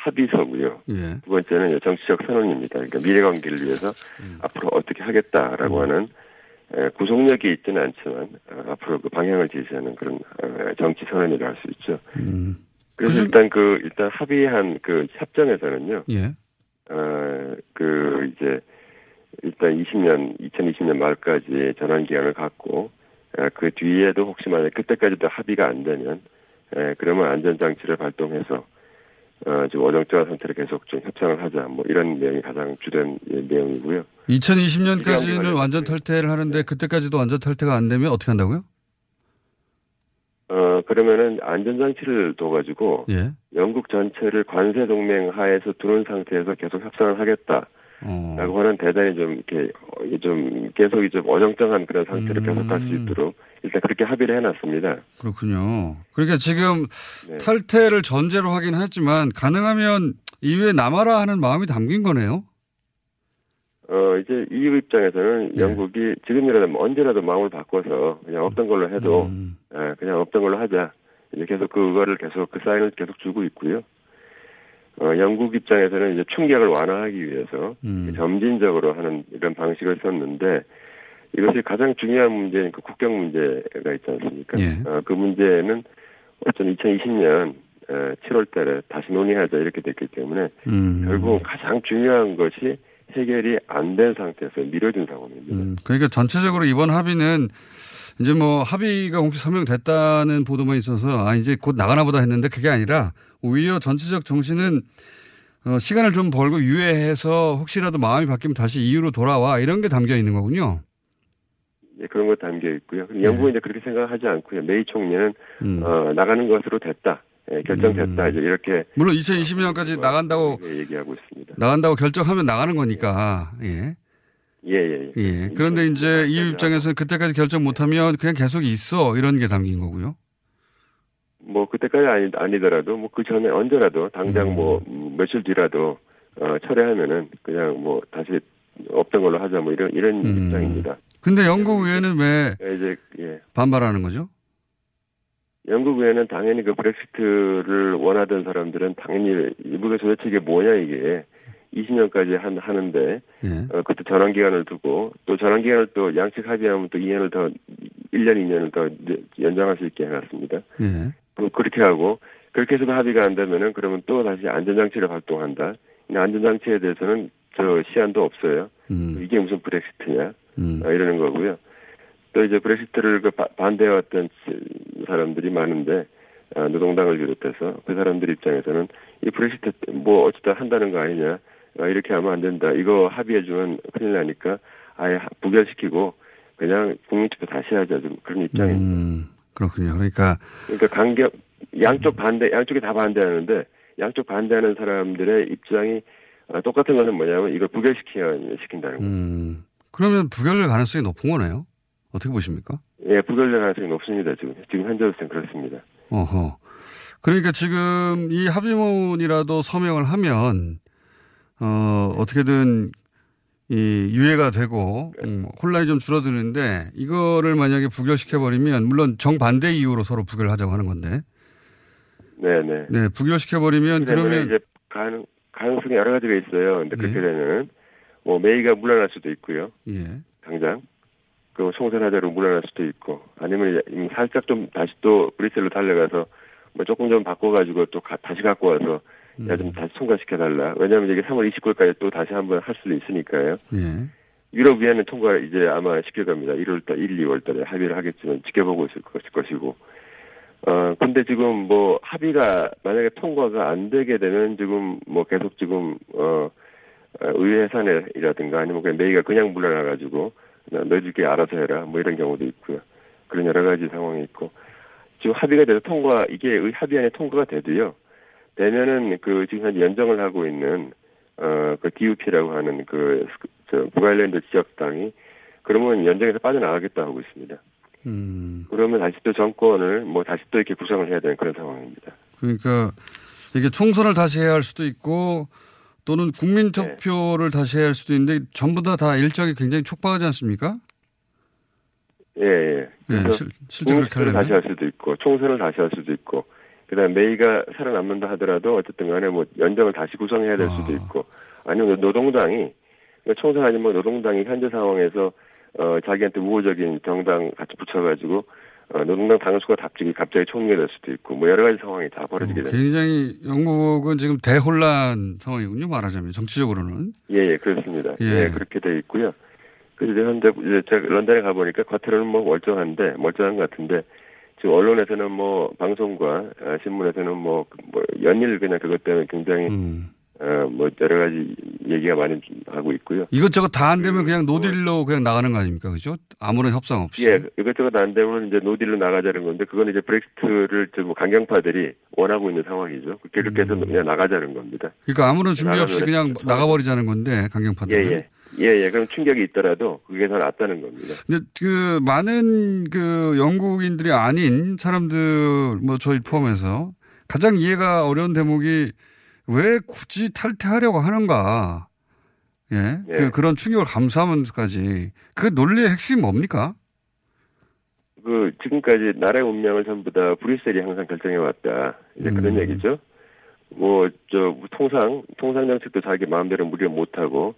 합의서고요. 예. 두 번째는 정치적 선언입니다. 그러니까 미래 관계를 위해서 음. 앞으로 어떻게 하겠다라고 하는 에, 구속력이 있지는 않지만 어, 앞으로 그 방향을 제시하는 그런 어, 정치 선언이라 할 수 있죠. 음. 그래서 일단 그 일단 합의한 그 협정에서는요. 예. 어, 그 이제 일단 20년 2020년 말까지 전환 기간을 갖고 에, 그 뒤에도 혹시 만약 그때까지도 합의가 안 되면 에, 그러면 안전 장치를 발동해서 어, 지금 어정쩡한 상태를 계속 좀 협상을 하자 뭐 이런 내용이 가장 주된 예, 내용이고요. 2020년까지는 완전 탈퇴를 하는데 그때까지도 완전 탈퇴가 안 되면 어떻게 한다고요? 어 그러면은 안전 장치를 둬가지고 예. 영국 전체를 관세 동맹 하에서 두는 상태에서 계속 협상을 하겠다. 어. 라고 하는 대단히 좀 이렇게 좀 계속 좀 어정쩡한 그런 상태를 음. 계속할 수 있도록 일단 그렇게 합의를 해놨습니다. 그렇군요. 그러니까 지금 네. 탈퇴를 전제로 하긴 하지만 가능하면 이후에 남아라 하는 마음이 담긴 거네요. 어 이제 EU 입장에서는 예. 영국이 지금이라도 뭐 언제라도 마음을 바꿔서 그냥 없던 걸로 해도 음. 예, 그냥 없던 걸로 하자. 이제 계속 그거를 계속 그 사인을 계속 주고 있고요. 어, 영국 입장에서는 이제 충격을 완화하기 위해서 음. 점진적으로 하는 이런 방식을 썼는데 이것이 가장 중요한 문제인 그 국경 문제가 있지 않습니까? 예. 어, 그 문제는 어떤 2020년 7월 달에 다시 논의하자 이렇게 됐기 때문에 음. 결국 가장 중요한 것이 해결이 안 된 상태에서 미뤄진 상황입니다. 음, 그러니까 전체적으로 이번 합의는 이제 뭐 합의가 공식 서명됐다는 보도만 있어서 아 이제 곧 나가나 보다 했는데 그게 아니라 오히려 전체적 정신은 어, 시간을 좀 벌고 유예해서 혹시라도 마음이 바뀌면 다시 이유로 돌아와 이런 게 담겨 있는 거군요. 예, 그런 것 담겨 있고요. 영국은 이제 그렇게 생각하지 않고요. 메이 총리는 네. 음. 어, 나가는 것으로 됐다. 예, 결정됐다. 이제 이렇게 물론 2020년까지 나간다고 예, 얘기하고 있습니다. 나간다고 결정하면 나가는 거니까 예. 예, 예, 예. 예. 그런데 이제 이 입장에서는 그때까지 결정 못하면 그냥 계속 있어 이런 게 담긴 거고요. 뭐 그때까지 아니, 아니더라도 뭐 그 전에 언제라도 당장 음. 뭐 음, 며칠 뒤라도 어, 철회하면은 그냥 뭐 다시 없던 걸로 하자 뭐 이런 이런 음. 입장입니다. 근데 영국 의회는 왜 예, 이제 예. 반발하는 거죠? 영국 의회는 당연히 그 브렉시트를 원하던 사람들은 당연히 이게 도대체 이게 뭐냐 이게 20년까지 한 하는데 예. 어, 그때 전환 기간을 두고 또 전환 기간을 또 양측 합의하면 또 2년을 더 1년 2년을 더 연장할 수 있게 해놨습니다. 예. 뭐 그렇게 하고 그렇게 해서도 합의가 안 되면은 그러면 또 다시 안전장치를 발동한다. 이 안전장치에 대해서는 저 시한도 없어요. 음. 이게 무슨 브렉시트냐 음. 어, 이러는 거고요. 또 이제 브렉시트를 그 바- 반대해왔던 사람들이 많은데 어, 노동당을 비롯해서 그 사람들 입장에서는 이 브렉시트 뭐 어쨌든 한다는 거 아니냐 어, 이렇게 하면 안 된다. 이거 합의해주면 큰일 나니까 아예 하- 부결시키고 그냥 국민투표 다시 하자 좀 그런 입장입니다. 음, 그렇군요. 그러니까 그러니까 간격 양쪽 반대 양쪽이 다 반대하는데 양쪽 반대하는 사람들의 입장이 어, 똑같은 것은 뭐냐면 이걸 부결시켜야 시킨다는 거. 음, 그러면 부결될 가능성이 높은 거네요. 어떻게 보십니까? 예, 부결될 가능성이 높습니다. 지금 지금 현재로서는 그렇습니다. 어허. 그러니까 지금 이 합의문이라도 서명을 하면 어 어떻게든 이 유예가 되고 음, 혼란이 좀 줄어드는데 이거를 만약에 부결시켜 버리면 물론 정반대 이유로 서로 부결하자고 하는 건데 네, 네. 네 부결시켜 버리면 그러면 이제 가능 가능성이 여러 가지가 있어요. 근데 그렇게 예. 되면은 뭐 메이가 물러날 수도 있고요. 예. 당장 그 총선하자로 물러날 수도 있고 아니면 이제 살짝 좀 다시 또 브뤼셀로 달려가서 뭐 조금 좀 바꿔가지고 또 가- 다시 갖고 와서 야, 좀 다시 통과시켜달라. 왜냐하면 이게 3월 29일까지 또 다시 한번 할 수도 있으니까요. 예. 유럽위원회 통과 이제 아마 시킬 겁니다. 1월달, 1, 2월달에 합의를 하겠지만 지켜보고 있을 것- 것이고. 어, 근데 지금 뭐 합의가 만약에 통과가 안 되게 되면 지금 뭐 계속 지금 어, 어, 의회 해산이라든가 아니면 그냥 메이가 그냥 물러나가지고 너- 너희들끼리 알아서 해라 뭐 이런 경우도 있고요. 그런 여러 가지 상황이 있고 지금 합의가 돼서 통과 이게 의 합의안에 통과가 돼도요. 되면은 그 지금 현재 연정을 하고 있는 어그 DUP라고 하는 그저 북아일랜드 지역당이 그러면 연정에서 빠져나가겠다 하고 있습니다. 음. 그러면 다시 또 정권을 뭐 다시 또 이렇게 구성을 해야 되는 그런 상황입니다. 그러니까 이게 총선을 다시 해야 할 수도 있고 또는 국민 투표를 다시 해야 할 수도 있는데 전부 다 다 일정이 굉장히 촉박하지 않습니까? 예, 예. 예, 실- 실제로 그렇게 하려면? 다시 할 수도 있고 총선을 다시 할 수도 있고 그다음 메이가 살아남는다 하더라도 어쨌든 간에 뭐 연정을 다시 구성해야 될 수도 있고 아니면 노동당이 그러니까 총선 아니면 노동당이 현재 상황에서 어 자기한테 우호적인 정당 같이 붙여가지고 어, 노동당 당수가 갑자기 갑자기 총리가 될 수도 있고 뭐 여러 가지 상황이 다 벌어지게 됩니다. 굉장히 영국은 지금 대혼란 상황이군요. 말하자면 정치적으로는. 예, 예, 그렇습니다. 예. 예, 그렇게 돼 있고요. 그래서 이제 현재 이제 제가 런던에 가 보니까 겉으로는 뭐 멀쩡한데 멀쩡한 것 같은데 지금 언론에서는 뭐 방송과 아, 신문에서는 뭐, 그뭐 연일 그냥 그것 때문에 굉장히 음. 어, 뭐 여러 가지 얘기가 많이 하고 있고요. 이것저것 다 안 되면 그냥 노딜로 그냥 나가는 거 아닙니까? 그죠? 아무런 협상 없이. 예, 이것저것 안 되면 이제 노딜로 나가자는 건데 그건 이제 브렉시트를 좀 강경파들이 원하고 있는 상황이죠. 그렇게 해서 그냥 나가자는 겁니다. 그러니까 아무런 준비 없이 그냥 나가버리자는 건데 예, 강경파들은. 예. 예, 예. 그럼 충격이 있더라도 그게 더 낫다는 겁니다. 근데 그 많은 그 영국인들이 아닌 사람들 뭐 저희 포함해서 가장 이해가 어려운 대목이 왜 굳이 탈퇴하려고 하는가? 예. 예. 그 그런 충격을 감수하면서까지 그 논리의 핵심이 뭡니까? 그 지금까지 나라의 운명을 전부 다 브뤼셀이 항상 결정해 왔다. 이제 그런 음. 얘기죠. 뭐 저 통상 통상 정책도 자기 마음대로 무리를 못 하고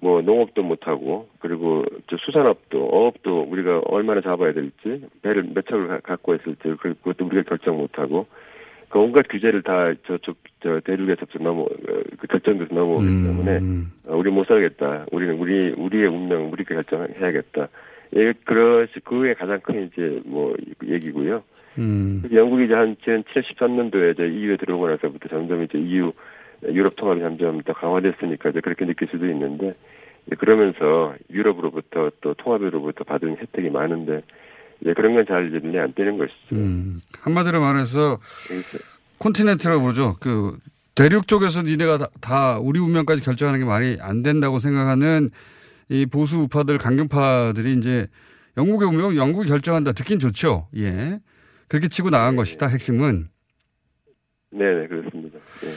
뭐 농업도 못 하고 그리고 저 수산업도 어업도 우리가 얼마나 잡아야 될지 배를 몇 척을 가- 갖고 있을지 그- 그것도 우리가 결정 못 하고 그 온갖 규제를 다 저쪽 저 대륙에서 넘어 어, 그 결정돼서 넘어오기 때문에 어, 우리 못 살겠다. 우리는 우리 우리의 운명 우리가 결정해야겠다. 예, 그것이 그게 가장 큰 이제 뭐 얘기고요. 음. 영국이 이제 한 73년도에 이제 EU에 들어오고 나서부터 점점 이제 EU 유럽 통합이 점점 더 강화됐으니까 이제 그렇게 느낄 수도 있는데 그러면서 유럽으로부터 또 통합으로부터 받은 혜택이 많은데 이제 그런 건 잘 이제 눈에 안 띄는 것이죠. 음. 한마디로 말해서 콘티넨트라고 부르죠. 그 대륙 쪽에서 니네가 다, 다 우리 운명까지 결정하는 게 말이 안 된다고 생각하는 이 보수 우파들, 강경파들이 이제 영국의 운명, 영국이 결정한다. 듣긴 좋죠. 예. 그렇게 치고 나간 것이다. 핵심은. 네, 네, 그렇습니다. 예. 네,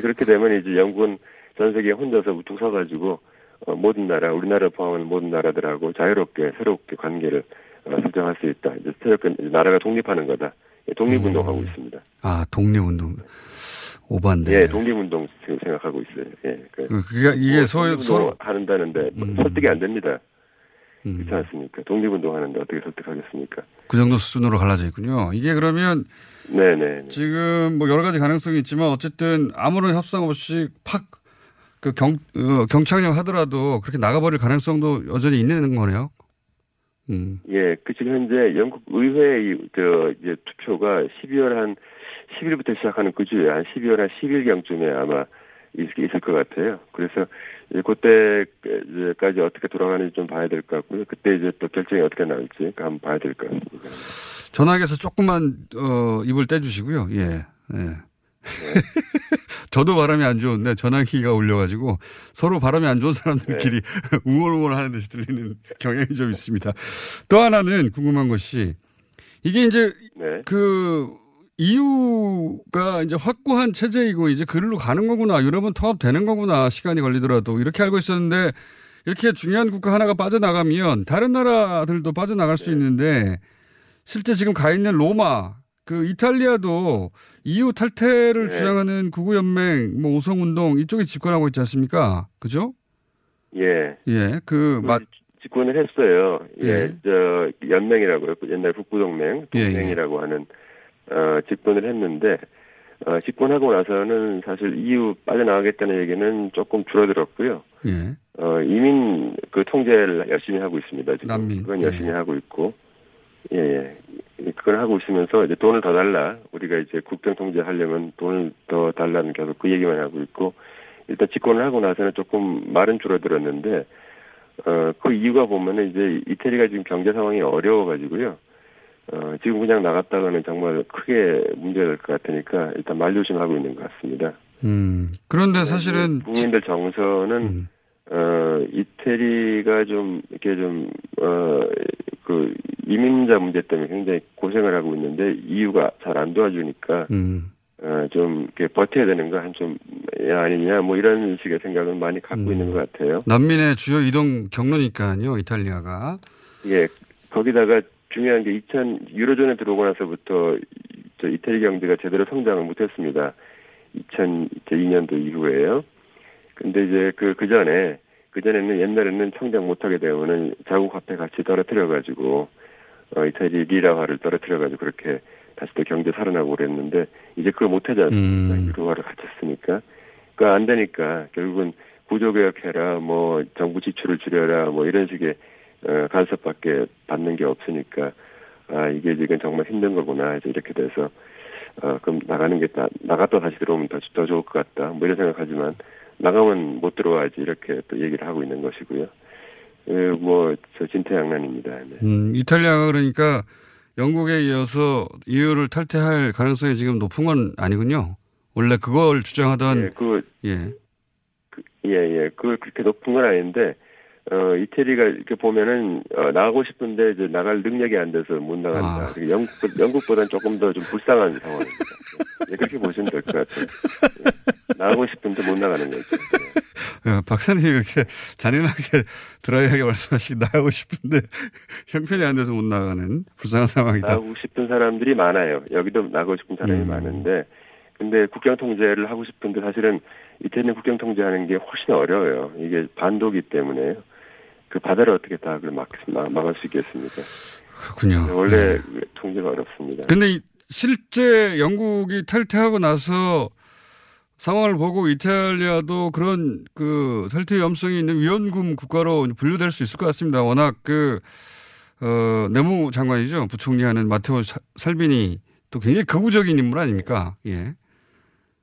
그렇게 되면 이제 영국은 전 세계에 혼자서 우뚝 서가지고 어, 모든 나라, 우리나라 포함한 모든 나라들하고 자유롭게 새롭게 관계를 어, 설정할 수 있다. 이제 새롭게 나라가 독립하는 거다. 예, 독립운동하고 있습니다. 아, 독립운동. 오반데. 예, 독립운동 지금 생각하고 있어요. 예, 그, 그, 그게, 이게 서, 서로. 음. 하는다는데 뭐 설득이 안 됩니다. 그렇지 않습니까? 독립운동 하는데 어떻게 설득하겠습니까? 그 정도 수준으로 갈라져 있군요. 이게 그러면 네네. 지금 뭐 여러 가지 가능성이 있지만 어쨌든 아무런 협상 없이 팍 그 경, 어, 경착령 하더라도 그렇게 나가버릴 가능성도 여전히 있는 거네요. 음. 예, 그 지금 현재 영국 의회 이- 저 이제 투표가 12월 한 10일부터 시작하는 그 주에 한 12월 한 10일경쯤에 아마 있, 있을 것 같아요. 그래서 그때까지 어떻게 돌아가는지 좀 봐야 될 것 같고요. 그때 이제 또 결정이 어떻게 나올지 한번 봐야 될 것 같습니다. 전화기에서 조금만 어, 입을 떼주시고요. 예. 예. 저도 바람이 안 좋은데 전화기가 울려가지고 서로 바람이 안 좋은 사람들끼리 우월우월 하는 듯이 들리는 경향이 좀 있습니다. 또 하나는 궁금한 것이 이게 이제 그 EU가 이제 확고한 체제이고 이제 그걸로 가는 거구나. 유럽은 통합되는 거구나. 시간이 걸리더라도 이렇게 알고 있었는데 이렇게 중요한 국가 하나가 빠져나가면 다른 나라들도 빠져나갈 수 있는데 실제 지금 가 있는 로마 그 이탈리아도 EU 탈퇴를 네. 주장하는 구구 연맹 뭐 오성 운동 이쪽에 집권하고 있지 않습니까? 그죠? 예. 예. 그 맛, 집권을 했어요. 예, 예. 저 연맹이라고요. 옛날 북부 동맹 예, 예. 동맹이라고 하는 어 집권을 했는데 어, 집권하고 나서는 사실 EU 빠져나가겠다는 얘기는 조금 줄어들었고요. 예. 어, 이민 그 통제를 열심히 하고 있습니다. 지금 난민. 그건 예. 열심히 하고 있고, 예, 예. 그걸 하고 있으면서 이제 돈을 더 달라. 우리가 이제 국경 통제하려면 돈을 더 달라는 계속 그 얘기만 하고 있고, 일단 집권을 하고 나서는 조금 말은 줄어들었는데, 어, 그 이유가 보면은 이제 이태리가 지금 경제 상황이 어려워가지고요. 어, 지금 그냥 나갔다가는 정말 크게 문제가 될 것 같으니까 일단 말조심하고 있는 것 같습니다. 음. 그런데 사실은 국민들 정서는 어 이태리가 좀 이렇게 좀 어 그 이민자 문제 때문에 굉장히 고생을 하고 있는데 이유가 잘 안 도와주니까 음. 어 좀 이렇게 버텨야 되는 거 한좀 아니냐 뭐 이런 식의 생각은 많이 갖고 있는 것 같아요. 난민의 주요 이동 경로니까요, 이탈리아가. 예 거기다가 중요한 게 2000 유로존에 들어오고 나서부터 저 이태리 경제가 제대로 성장을 못했습니다. 2002년도 이후에요. 근데 이제 그, 그 전에, 그 전에는 옛날에는 성장 못하게 되면은 자국 화폐 가치 떨어뜨려가지고, 어, 이태리 리라화를 떨어뜨려가지고 그렇게 다시 또 경제 살아나고 그랬는데, 이제 그걸 못하지 않습니까? 음. 유로화를 갇혔으니까. 그거 안 되니까 결국은 구조개혁해라, 뭐, 정부 지출을 줄여라, 뭐 이런 식의, 어, 간섭밖에 받는 게 없으니까, 아, 이게 지금 정말 힘든 거구나. 이제 이렇게 돼서, 어, 그럼 나가는 게, 나, 나갔다 다시 들어오면 더, 더 좋을 것 같다. 뭐 이런 생각하지만, 나가면 못 들어와야지. 이렇게 또 얘기를 하고 있는 것이고요. 예, 뭐, 저 진퇴양난입니다. 네. 음, 이탈리아가 그러니까 영국에 이어서 EU를 탈퇴할 가능성이 지금 높은 건 아니군요. 원래 그걸 주장하던 예, 그, 예. 예, 예. 그, 그렇게 높은 건 아닌데, 어, 이태리가 이렇게 보면은, 어, 나가고 싶은데 이제 나갈 능력이 안 돼서 못 나간다. 아. 영국, 영국보다는 조금 더 좀 불쌍한 상황입니다. 예, 그렇게 보시면 될 것 같아요. 예. 나가고 싶은데 못 나가는 거죠. 어, 박사님이 그렇게 잔인하게 드라이하게 말씀하시기 나가고 싶은데 형편이 안 돼서 못 나가는 불쌍한 상황이다. 나가고 싶은 사람들이 많아요. 여기도 나가고 싶은 사람이 음. 많은데, 근데 국경 통제를 하고 싶은데 사실은 이태리는 국경 통제하는 게 훨씬 어려워요. 이게 반도기 때문에 그 바다를 어떻게 다 그걸 막, 막, 막을 수 있겠습니까? 그렇군요. 원래 네. 통제가 어렵습니다. 근데 이- 실제 영국이 탈퇴하고 나서 상황을 보고 이탈리아도 그런 그 탈퇴 위험성이 있는 위헌금 국가로 분류될 수 있을 것 같습니다. 워낙 그, 어, 내무 장관이죠. 부총리 하는 마테오 사- 살비니 또 굉장히 극우적인 인물 아닙니까? 예.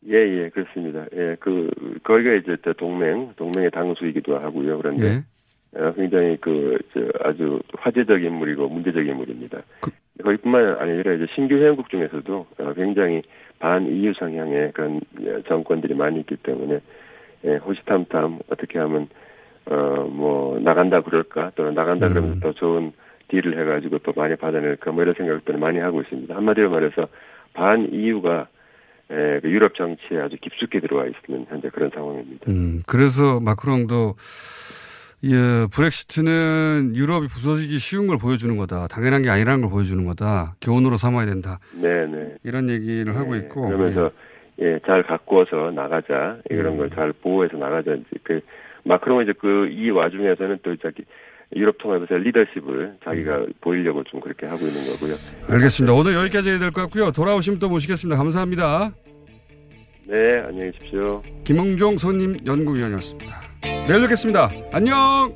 예, 예, 그렇습니다. 예, 그, 거기가 이제 또 동맹, 동맹의 당수이기도 하고요. 그런데, 예. 어, 굉장히 그, 저, 아주 화제적 인물이고 문제적 인물입니다. 거기뿐만 아니라 이제 신규 회원국 중에서도 어, 굉장히 반 EU 성향의 그런 예, 정권들이 많이 있기 때문에, 예, 호시탐탐 어떻게 하면, 어, 뭐, 나간다 그럴까, 또는 나간다 그러면 더 좋은 딜을 해가지고 또 많이 받아낼까, 뭐 이런 생각들을 많이 하고 있습니다. 한마디로 말해서 반 EU가 에, 그 유럽 정치에 아주 깊숙이 들어와 있는 현재 그런 상황입니다. 음, 그래서 마크롱도 예, 브렉시트는 유럽이 부서지기 쉬운 걸 보여주는 거다. 당연한 게 아니라는 걸 보여주는 거다. 교훈으로 삼아야 된다. 네네. 이런 얘기를 하고 있고. 그러면서 예, 잘 가꾸어서 나가자 이런 음. 걸잘 보호해서 나가자 이제 그 마크롱은 이제 그 이 와중에서는 또 자기 유럽 통합에서 리더십을 자기가 보이려고 좀 그렇게 하고 있는 거고요. 예. 알겠습니다. 오늘 여기까지 해야 될 것 같고요. 돌아오시면 또 모시겠습니다. 감사합니다. 네, 안녕히 계십시오. 김홍종 선임 연구위원이었습니다. 내일 뵙겠습니다. 안녕!